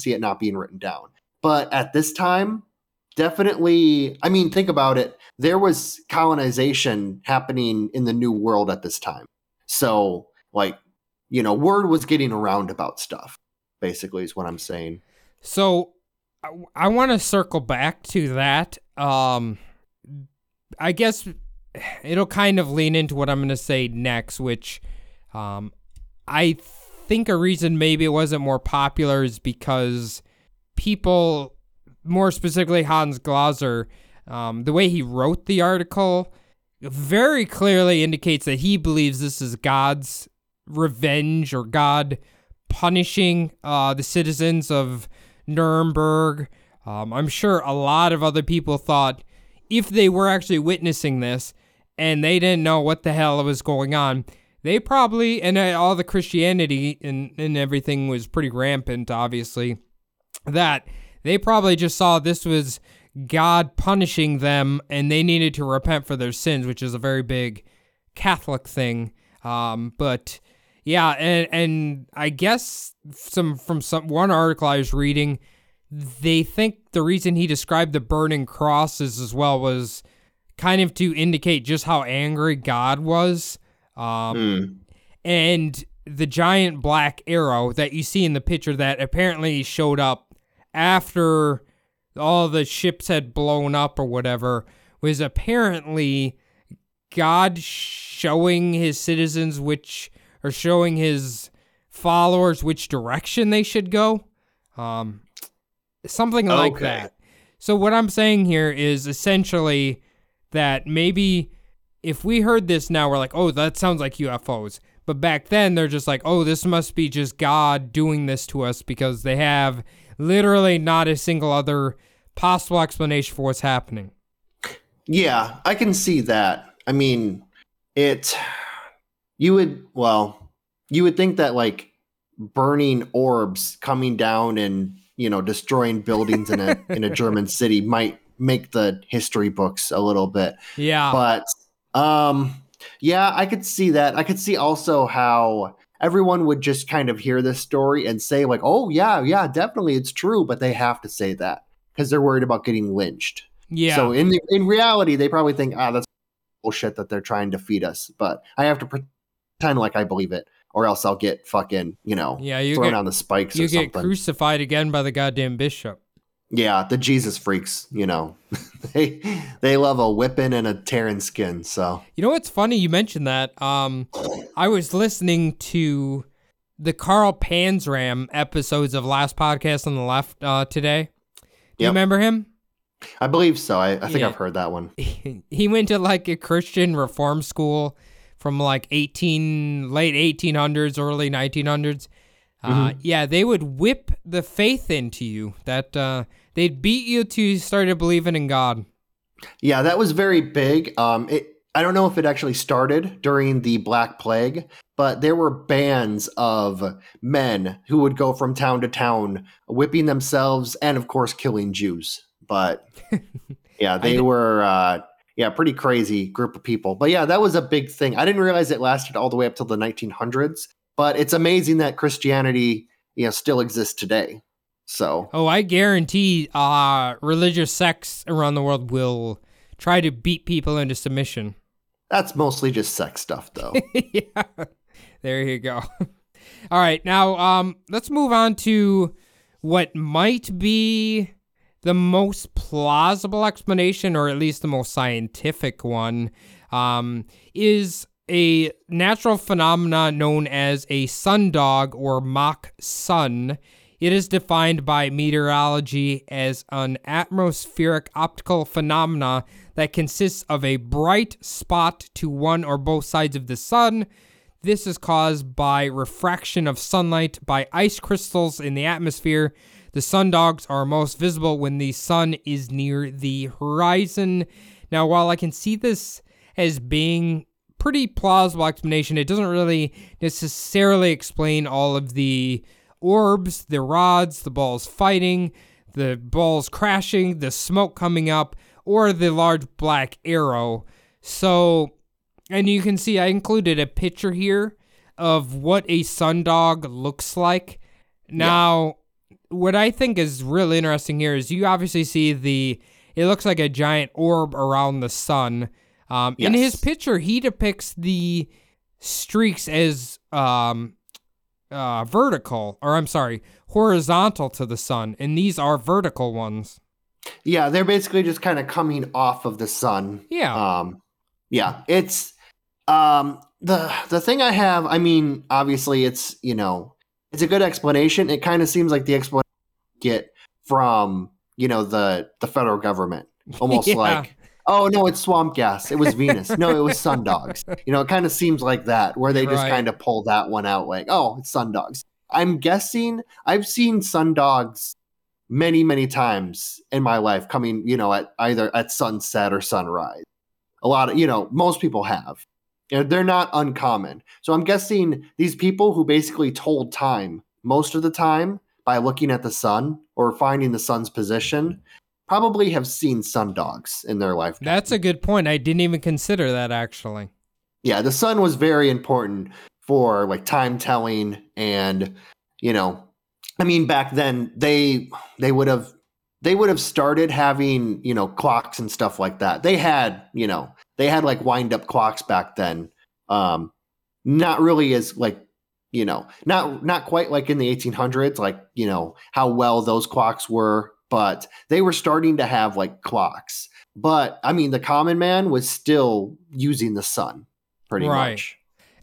see it not being written down. But at this time, definitely, I mean, think about it. There was colonization happening in the new world at this time. So, like, you know, word was getting around about stuff, basically, is what I'm saying. So I, want to circle back to that. Um, I guess it'll kind of lean into what I'm going to say next, which um, I think a reason maybe it wasn't more popular is because people, more specifically Hans Glaser, um, the way he wrote the article very clearly indicates that he believes this is God's revenge or God punishing uh, the citizens of Nuremberg. Um, I'm sure a lot of other people thought if they were actually witnessing this and they didn't know what the hell was going on, they probably, and uh, all the Christianity and, and everything was pretty rampant, obviously, that they probably just saw this was God punishing them and they needed to repent for their sins, which is a very big Catholic thing. Um, but yeah, and and I guess some from some one article I was reading, they think the reason he described the burning crosses as well was kind of to indicate just how angry God was. Um, Hmm. and the giant black arrow that you see in the picture that apparently showed up after all the ships had blown up or whatever was apparently God showing his citizens which or showing his followers which direction they should go. Um, something like Okay. that. So what I'm saying here is essentially that maybe if we heard this now, we're like, oh, that sounds like UFOs. But back then, they're just like, oh, this must be just God doing this to us because they have literally not a single other possible explanation for what's happening. Yeah, I can see that. I mean, it. You would well, you would think that like burning orbs coming down and you know destroying buildings in a (laughs) in a German city might make the history books a little bit. Yeah. But um yeah, I could see that. I could see also how everyone would just kind of hear this story and say like, "Oh yeah, yeah, definitely it's true," but they have to say that because they're worried about getting lynched. yeah. So in in reality, they probably think, "Ah, that's bullshit that they're trying to feed us." But I have to pretend like I believe it, or else I'll get fucking, you know, yeah, you thrown get, on the spikes you or get something. crucified again by the goddamn bishop. yeah, the Jesus freaks, you know, (laughs) they they love a whipping and a tearing skin. So You know what's funny? You mentioned that. Um, I was listening to the Carl Panzram episodes of Last Podcast on the Left uh, today. Do you remember him? I believe so. I, I think Yeah. I've heard that one. (laughs) he went to like a Christian reform school from like 18 late 1800s early 1900s uh, Mm-hmm. yeah they would whip the faith into you that uh, they'd beat you till you started believing in god Yeah, that was very big. Um, it, I don't know if it actually started during the Black Plague, but there were bands of men who would go from town to town, whipping themselves and, of course, killing Jews. But (laughs) yeah, they were, uh, yeah, pretty crazy group of people. But yeah, that was a big thing. I didn't realize it lasted all the way up till the 1900s. But it's amazing that Christianity, you know, still exists today. So oh i guarantee uh, religious sects around the world will try to beat people into submission that's mostly just sex stuff, though. (laughs) yeah. There you go. (laughs) All right, now um let's move on to what might be the most plausible explanation or at least the most scientific one um is a natural phenomena known as a sundog or mock sun. It is defined by meteorology as an atmospheric optical phenomena that consists of a bright spot to one or both sides of the sun. This is caused by refraction of sunlight by ice crystals in the atmosphere. The sundogs are most visible when the sun is near the horizon. Now, while I can see this as being pretty plausible explanation, it doesn't really necessarily explain all of the orbs, the rods, the balls fighting, the balls crashing, the smoke coming up, or the large black arrow. So, and you can see I included a picture here of what a sundog looks like. Now, what I think is really interesting here is you obviously see the it looks like a giant orb around the sun. Um, In his picture, he depicts the streaks as um, uh, vertical, or I'm sorry, horizontal to the sun, and these are vertical ones. Yeah, they're basically just kind of coming off of the sun. Yeah. Um yeah, it's um the the thing I have, I mean, obviously it's, you know, it's a good explanation. It kind of seems like the explanation you get from, you know, the the federal government. (laughs) Almost Yeah. like Oh no, it's swamp gas. It was Venus. No, it was sundogs. (laughs) You know, it kind of seems like that, where they just Right. kind of pull that one out, like, oh, it's sundogs. I'm guessing I've seen sundogs many many times in my life coming you know at either at sunset or sunrise a lot of you know most people have You know, they're not uncommon so i'm guessing these people who basically told time most of the time by looking at the sun or finding the sun's position probably have seen sundogs in their life That's a good point. I didn't even consider that actually. yeah the sun was very important for like time telling and you know i mean back then they they would have they would have started having you know clocks and stuff like that they had you know they had like wind up clocks back then um not really as like you know not not quite like in the 1800s like you know how well those clocks were but they were starting to have like clocks but i mean the common man was still using the sun pretty Right. much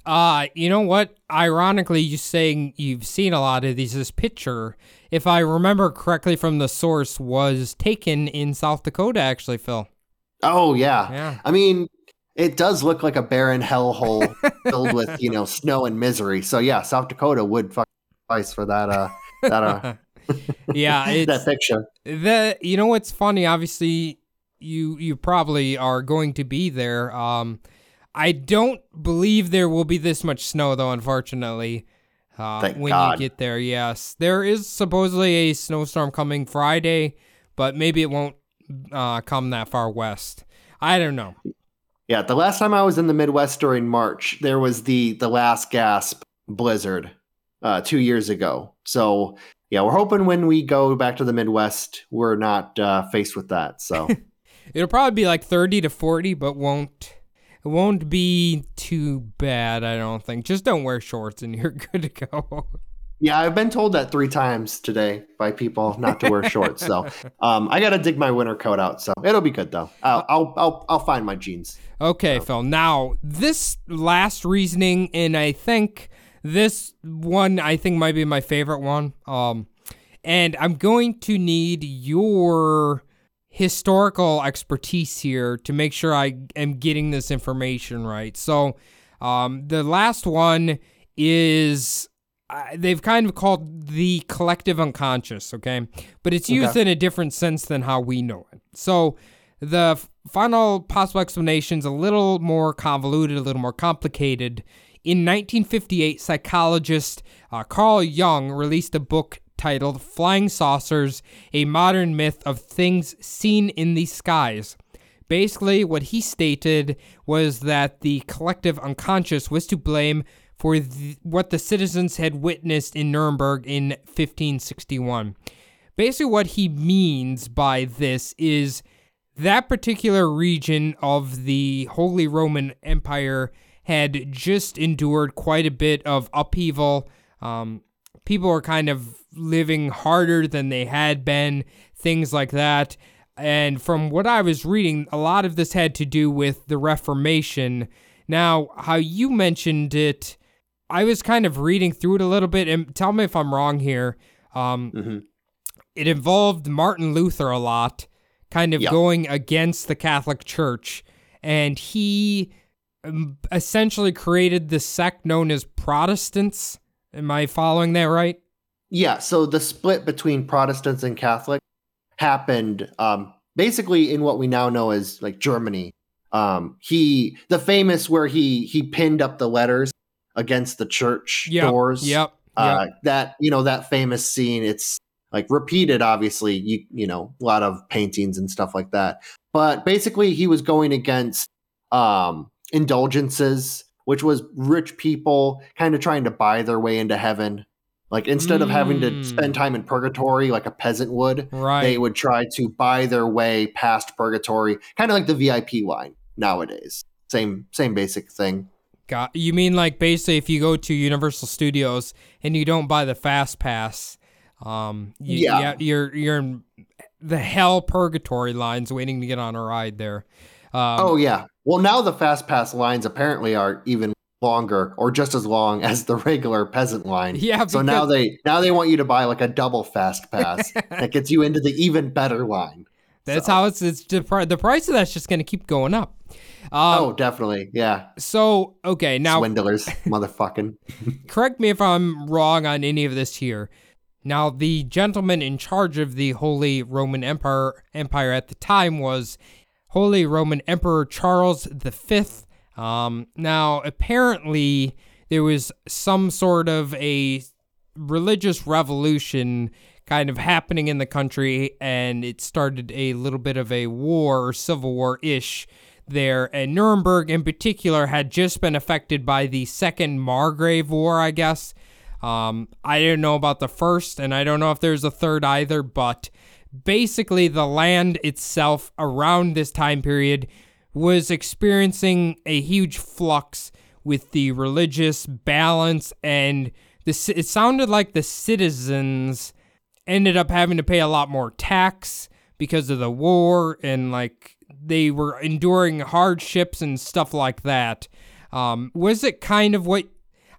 Uh, you know what? Ironically, you saying you've seen a lot of these. This picture, if I remember correctly from the source, was taken in South Dakota. Actually, Phil. Oh yeah. Yeah. I mean, it does look like a barren hellhole (laughs) filled with you know snow and misery. So yeah, South Dakota would fuck twice for that. Uh, that uh, (laughs) yeah, (laughs) it's that picture. the you know what's funny obviously you you probably are going to be there um i don't believe there will be this much snow though unfortunately uh, when God. you get there yes there is supposedly a snowstorm coming friday but maybe it won't uh, come that far west i don't know Yeah, the last time I was in the Midwest during March, there was the the last gasp blizzard uh, two years ago. So yeah, we're hoping when we go back to the Midwest, we're not uh, faced with that. So (laughs) it'll probably be like 30 to 40 but won't it won't be too bad i don't think just don't wear shorts and you're (laughs) good to go yeah, I've been told that three times today by people not to wear shorts. So (laughs) um, I got to dig my winter coat out. So it'll be good though. I'll I'll I'll, I'll find my jeans. Okay, Phil. Now, this last reasoning, and I think this one, I think might be my favorite one. Um, and I'm going to need your historical expertise here to make sure I am getting this information right. So, um, the last one is uh, they've kind of called the collective unconscious, okay? But it's used Okay. in a different sense than how we know it. So the f- final possible explanation is a little more convoluted, a little more complicated. In 1958, psychologist uh, Carl Jung released a book titled Flying Saucers A Modern Myth of Things Seen in the Skies. Basically, what he stated was that the collective unconscious was to blame for the, what the citizens had witnessed in Nuremberg in 1561. Basically, what he means by this is that particular region of the Holy Roman Empire had just endured quite a bit of upheaval. Um, people were kind of living harder than they had been, things like that. And from what I was reading, a lot of this had to do with the Reformation. Now, how you mentioned it, I was kind of reading through it a little bit, and tell me if I'm wrong here. Um, Mhm. It involved Martin Luther a lot, kind of Yeah. going against the Catholic Church, and he um, essentially created the sect known as Protestants. Am I following that right? Yeah, so the split between Protestants and Catholic happened um, basically in what we now know as like Germany. Um, he the famous where he he pinned up the letters against the church Yep, doors. Yep. Uh, yep. that you know that famous scene. It's like repeated, obviously. You you know a lot of paintings and stuff like that. But basically, he was going against um, indulgences, which was rich people kind of trying to buy their way into heaven. Like instead of having to Mm. spend time in purgatory like a peasant would, Right. they would try to buy their way past purgatory, kind of like the VIP line nowadays. Same same basic thing. Got you mean like basically if you go to Universal Studios and you don't buy the fast pass, um, you, Yeah. you're you're in the hell purgatory lines waiting to get on a ride there. Um, Oh yeah. Well, now the fast pass lines apparently are even longer or just as long as the regular peasant line. Yeah, So now they now they want you to buy like a double fast (laughs) pass that gets you into the even better line. that's so- how it's it's the, pri- the price of that's just gonna keep going up. Um, oh, definitely. Yeah. so okay now Swindlers, motherfucking. (laughs) correct me if I'm wrong on any of this here. Now, the gentleman in charge of the Holy Roman Empire Empire at the time was Holy Roman Emperor Charles V. Um, now, apparently, there was some sort of a religious revolution kind of happening in the country, and it started a little bit of a war or civil war ish there. And Nuremberg, in particular, had just been affected by the Second Margrave War, I guess. Um, I didn't know about the first, and I don't know if there's a third either, but basically, the land itself around this time period was experiencing a huge flux with the religious balance, and the, it sounded like the citizens ended up having to pay a lot more tax because of the war and like they were enduring hardships and stuff like that. Um, was it kind of what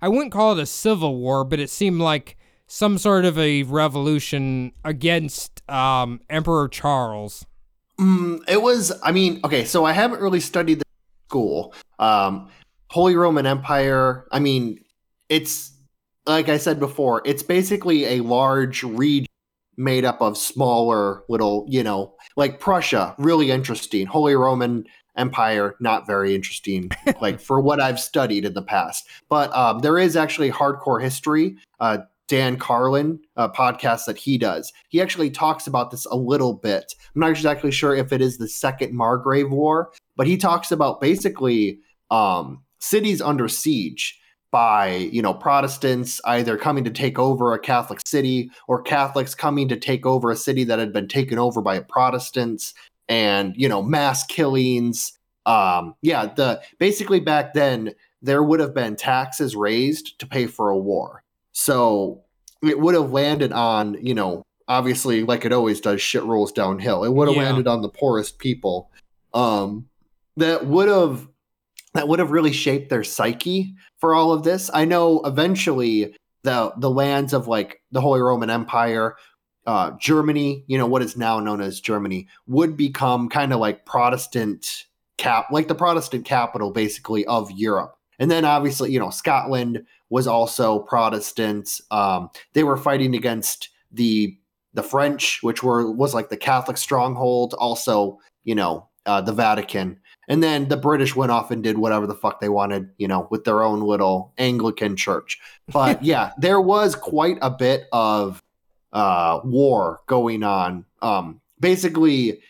I wouldn't call it a civil war, but it seemed like some sort of a revolution against um, Emperor Charles? Mm, it was. I mean, okay. So I haven't really studied the school. Um, Holy Roman Empire. I mean, it's like I said before. It's basically a large region made up of smaller little, you know, like Prussia. Really interesting. Holy Roman Empire, not very interesting. (laughs) like for what I've studied in the past, but um, there is actually hardcore history. Uh, Dan Carlin uh, podcast that he does. He actually talks about this a little bit. I'm not exactly sure if it is the Second Margrave War, but he talks about basically um, cities under siege by you know Protestants either coming to take over a Catholic city or Catholics coming to take over a city that had been taken over by Protestants, and you know mass killings. Um, yeah, the basically back then there would have been taxes raised to pay for a war so it would have landed on, you know, obviously, like it always does, shit rolls downhill. It would have Yeah. landed on the poorest people. Um, that would have that would have really shaped their psyche for all of this. I know eventually the the lands of like the Holy Roman Empire, uh, Germany, you know what is now known as Germany, would become kind of like Protestant cap, like the Protestant capital, basically of Europe. And then obviously, you know, Scotland was also Protestant. Um, they were fighting against the the French, which were was like the Catholic stronghold. Also, you know, uh, the Vatican. And then the British went off and did whatever the fuck they wanted, you know, with their own little Anglican church. But (laughs) yeah, there was quite a bit of uh, war going on. Um, basically,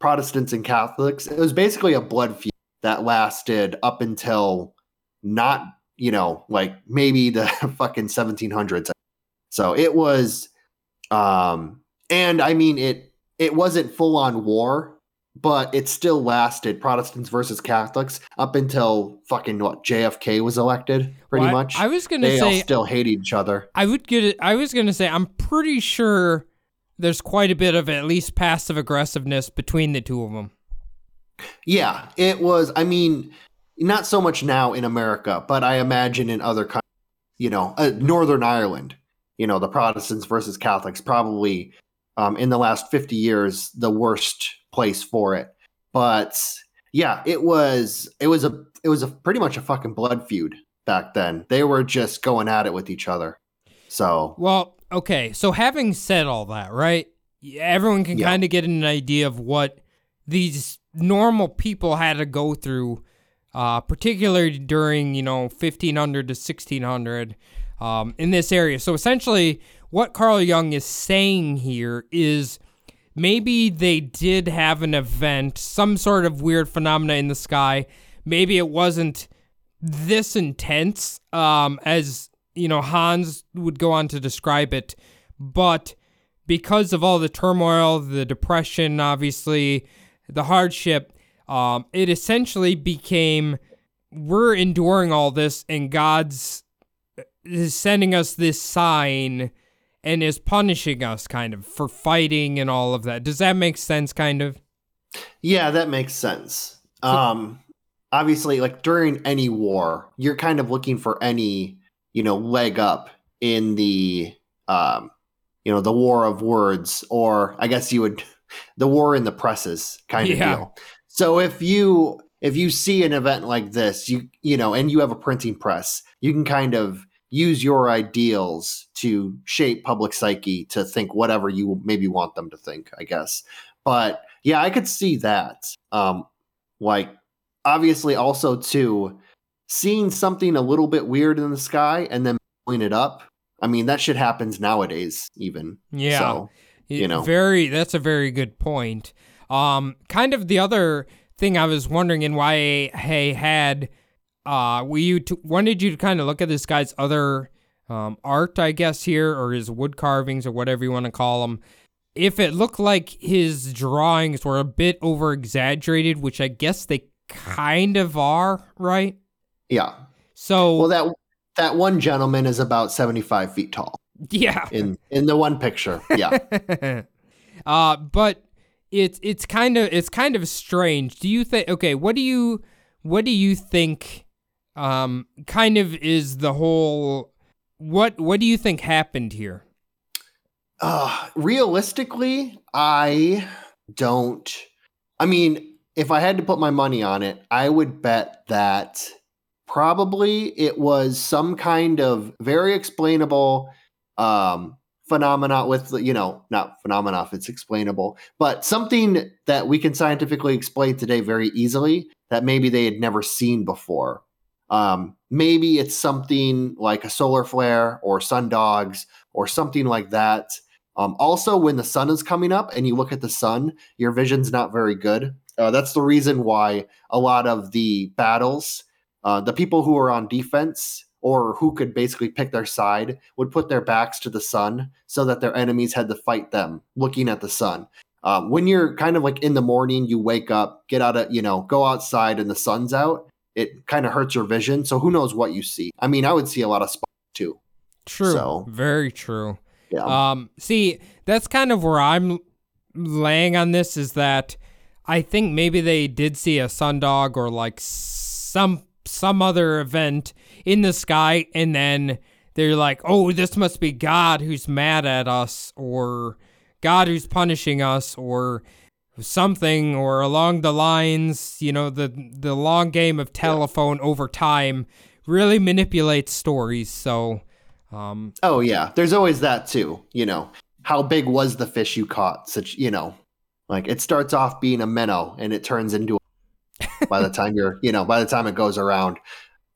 Protestants and Catholics. It was basically a blood feud that lasted up until not, you know, like maybe the (laughs) fucking 1700s. So it was, um, and I mean it. It wasn't full on war, but it still lasted. Protestants versus Catholics up until fucking what JFK was elected. Pretty Well, I- much, I was gonna they say- still hate each other. I would get it. I was gonna say I'm pretty sure there's quite a bit of at least passive aggressiveness between the two of them. Yeah, it was. I mean, not so much now in America, but I imagine in other countries, you know, uh, Northern Ireland, you know, the Protestants versus Catholics, probably um, in the last 50 years, the worst place for it. But yeah, it was, it was a, it was a pretty much a fucking blood feud back then. They were just going at it with each other. So Well, okay. So having said all that, right? Everyone can Yeah. kind of get an idea of what these normal people had to go through, uh, particularly during you know 1500 to 1600 um, in this area. So essentially, what Carl Jung is saying here is maybe they did have an event, some sort of weird phenomena in the sky. Maybe it wasn't this intense um, as you know Hans would go on to describe it, but because of all the turmoil, the depression, obviously, the hardship, um, it essentially became we're enduring all this, and God's is sending us this sign and is punishing us kind of for fighting and all of that. Does that make sense kind of? Yeah, that makes sense. Um obviously like during any war, you're kind of looking for any, you know, leg up in the um you know, the war of words or I guess you would (laughs) the war in the presses kind of deal. So if you if you see an event like this, you you know, and you have a printing press, you can kind of use your ideals to shape public psyche to think whatever you maybe want them to think, I guess. But yeah, I could see that. Um, like obviously also too, seeing something a little bit weird in the sky and then blowing it up. I mean, that shit happens nowadays, even. Yeah. So, you know. very that's a very good point um kind of the other thing i was wondering and why hey had uh were you t- wanted you to kind of look at this guy's other um art i guess here or his wood carvings or whatever you want to call them if it looked like his drawings were a bit over exaggerated which i guess they kind of are right yeah. so Well, that that one gentleman is about seventy five feet tall yeah in in the one picture. Yeah. (laughs) uh, but it's it's kind of it's kind of strange. Do you think? Okay, what do you what do you think? Um, kind of is the whole what what do you think happened here? uh, realistically, I don't. I mean, if I had to put my money on it, I would bet that probably it was some kind of very explainable um phenomena with you know not phenomena if it's explainable but something that we can scientifically explain today very easily that maybe they had never seen before um maybe it's something like a solar flare or sun dogs or something like that um also when the sun is coming up and you look at the sun your vision's not very good uh, that's the reason why a lot of the battles uh, the people who are on defense or who could basically pick their side would put their backs to the sun so that their enemies had to fight them looking at the sun. Um, when you're kind of like in the morning, you wake up, get out of, you know, go outside and the sun's out, it kind of hurts your vision. So who knows what you see? I mean, I would see a lot of spots too. True. So- Very true. Yeah. Um, see, that's kind of where I'm laying on this is that I think maybe they did see a sundog or like some some other event in the sky and then they're like, "Oh, this must be God who's mad at us or God who's punishing us or something or along the lines, you know, the the long game of telephone over time really manipulates stories. So, um oh, yeah. There's always that too. You know, how big was the fish you caught? Such, you know, like it starts off being a minnow and it turns into a (laughs) by the time you're, you know, by the time it goes around.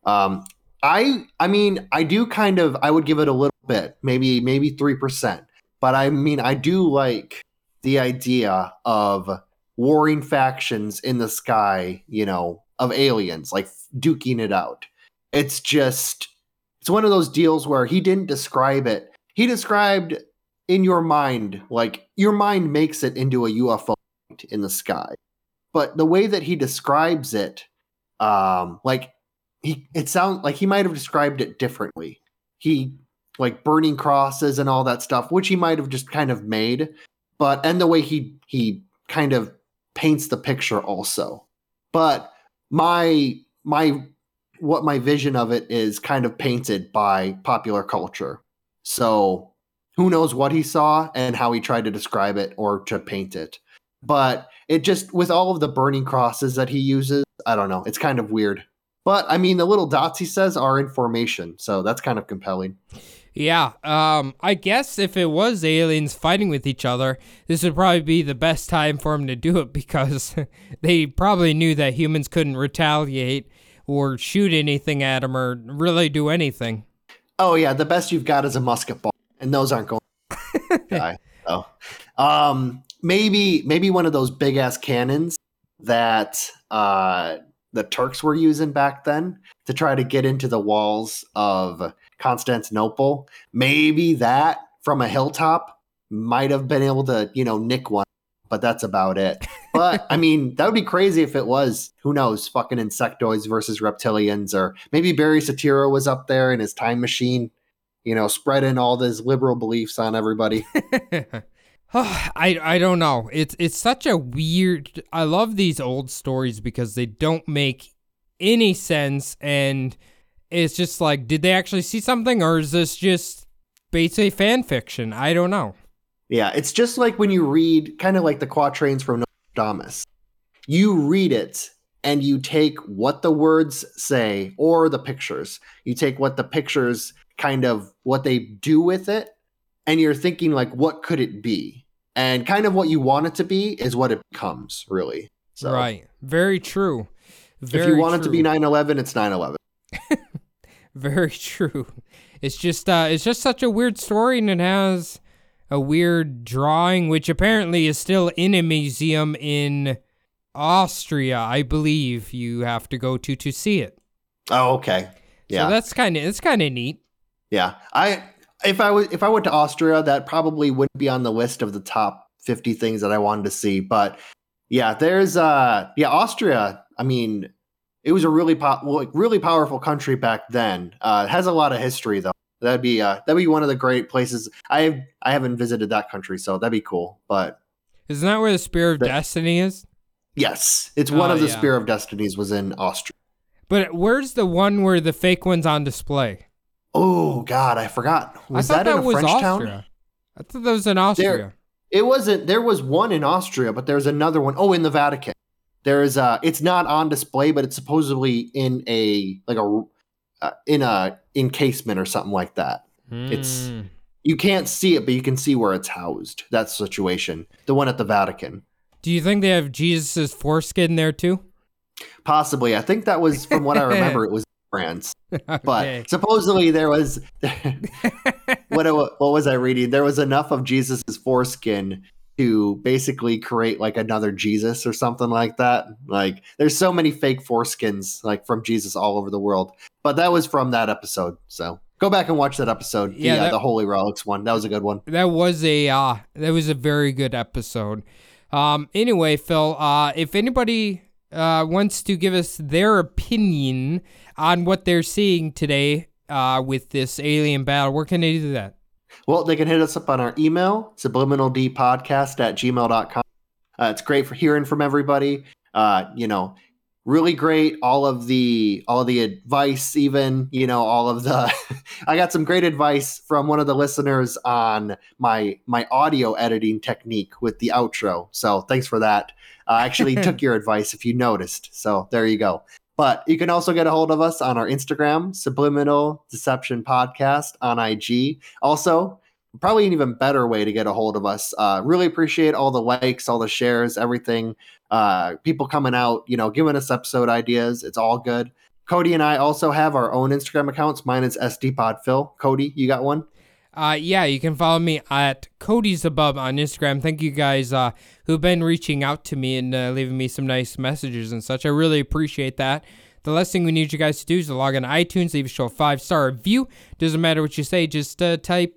Um, I, I mean, I do kind of, I would give it a little bit, maybe, maybe 3%. But I mean, I do like the idea of warring factions in the sky, you know, of aliens, like duking it out. It's just, it's one of those deals where he didn't describe it. He described in your mind, like your mind makes it into a UFO in the sky. But the way that he describes it, um, like he, it sounds like he might have described it differently. He like burning crosses and all that stuff, which he might have just kind of made, but and the way he he kind of paints the picture also. But my my what my vision of it is kind of painted by popular culture. So who knows what he saw and how he tried to describe it or to paint it. But it just with all of the burning crosses that he uses, I don't know, it's kind of weird. But I mean the little dots he says are information, so that's kind of compelling. Yeah, um, I guess if it was aliens fighting with each other, this would probably be the best time for them to do it (laughs) because they probably knew that humans couldn't retaliate or shoot anything at them or really do anything. Oh yeah, the best you've got is a musket ball, and those aren't going. (laughs) die. Oh, um, maybe maybe one of those big ass cannons that uh, the Turks were using back then to try to get into the walls of Constantinople. Maybe that from a hilltop might have been able to you know nick one, but that's about it. But I (laughs) mean, that would be crazy if it was. Who knows? Fucking insectoids versus reptilians, or maybe Barry Soetoro was up there in his time machine you know, spreading all these liberal beliefs on everybody. (laughs) (sighs) I I don't know. It's it's such a weird. I love these old stories because they don't make any sense, and it's just like, did they actually see something, or is this just basically fan fiction? I don't know. Yeah, it's just like when you read kind of like the quatrains from Nostradamus. You read it and you take what the words say or the pictures. You take what the pictures kind of what they do with it and you're thinking like what could it be? And kind of what you want it to be is what it becomes, really. So Right. Very true. Very if you want it to be true. 9/11, it's 9/11. (laughs) Very (laughs) true. It's just uh it's just such a weird story and it has a weird drawing which apparently is still in a museum in Austria, I believe you have to go to to see it. Oh, okay. Yeah. So that's kind of it's kind of neat. Yeah, I if I was if I went to Austria, that probably wouldn't be on the list of the top fifty things that I wanted to see. But yeah, there's uh yeah Austria. I mean, it was a really po- like really powerful country back then. Uh, it has a lot of history though. That'd be uh that'd be one of the great places. I I haven't visited that country, so that'd be cool. But Isn't that where the Spear of Destiny is? yes, it's one Oh, of the yeah. Spear of Destinies was in Austria. But where's the one where the fake one's on display? Oh God, I forgot. Was I thought that, that, in a was French Austria. town? I thought that was in Austria. There, It wasn't. There was one in Austria, but there's another one. Oh, in the Vatican. There's a it's not on display, but it's supposedly in a like a uh, in a encasement or something like that. It's- Hmm. You can't see it, but you can see where it's housed. That situation, the one at the Vatican. Do you think they have jesus's foreskin there too? Possibly, I think that was from what I remember. It was France, (laughs) but supposedly there was (laughs) (laughs) what what was I reading? There was enough of Jesus's foreskin to basically create like another Jesus or something like that. Like there's so many fake foreskins like from Jesus all over the world. But that was from that episode. So go back and watch that episode. Yeah, the, uh, the Holy Relics one. That was a good one. that was a uh, that was a very good episode. Um, anyway, Phil, uh, if anybody uh, wants to give us their opinion on what they're seeing today uh, with this alien battle, where can they do that? Well, they can hit us up on our email, subliminaldpodcast at gmail.com. Uh, it's great for hearing from everybody. Uh, you know, really great. All of the all of the advice, even, you know, all of the (laughs) I got some great advice from one of the listeners on my my audio editing technique with the outro. So thanks for that. I actually (laughs) took your advice if you noticed. So there you go. But you can also get a hold of us on our Instagram, Subliminal Deception Podcast on IG. Also, probably an even better way to get a hold of us. Uh, really appreciate all the likes, all the shares, everything. Uh, people coming out, you know, giving us episode ideas. It's all good. Cody and I also have our own Instagram accounts. Mine is SDPodPhil. Cody, you got one? Uh, yeah, you can follow me at Cody's Above on Instagram. Thank you guys uh, who've been reaching out to me and uh, leaving me some nice messages and such. I really appreciate that. The last thing we need you guys to do is to log on iTunes, leave a show a five star review. Doesn't matter what you say, just uh, type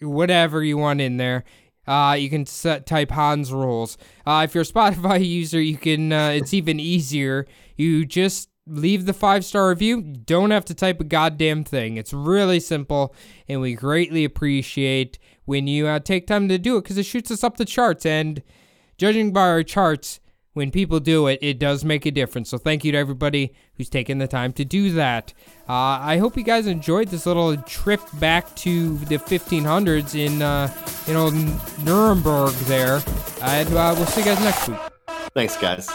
whatever you want in there. Uh, you can set, type Hans rules. Uh, if you're a (laughs) Spotify user, you can. It's even easier. You just leave the five star review. Don't have to type a goddamn thing. It's really simple, and we greatly appreciate when you uh, take time to do it because it shoots us up the charts. And judging by our charts, when people do it, it does make a difference. So thank you to everybody who's taken the time to do that. Uh, I hope you guys enjoyed this little trip back to the 1500s in uh, in old Nuremberg there, and uh, we'll see you guys next week. Thanks, guys.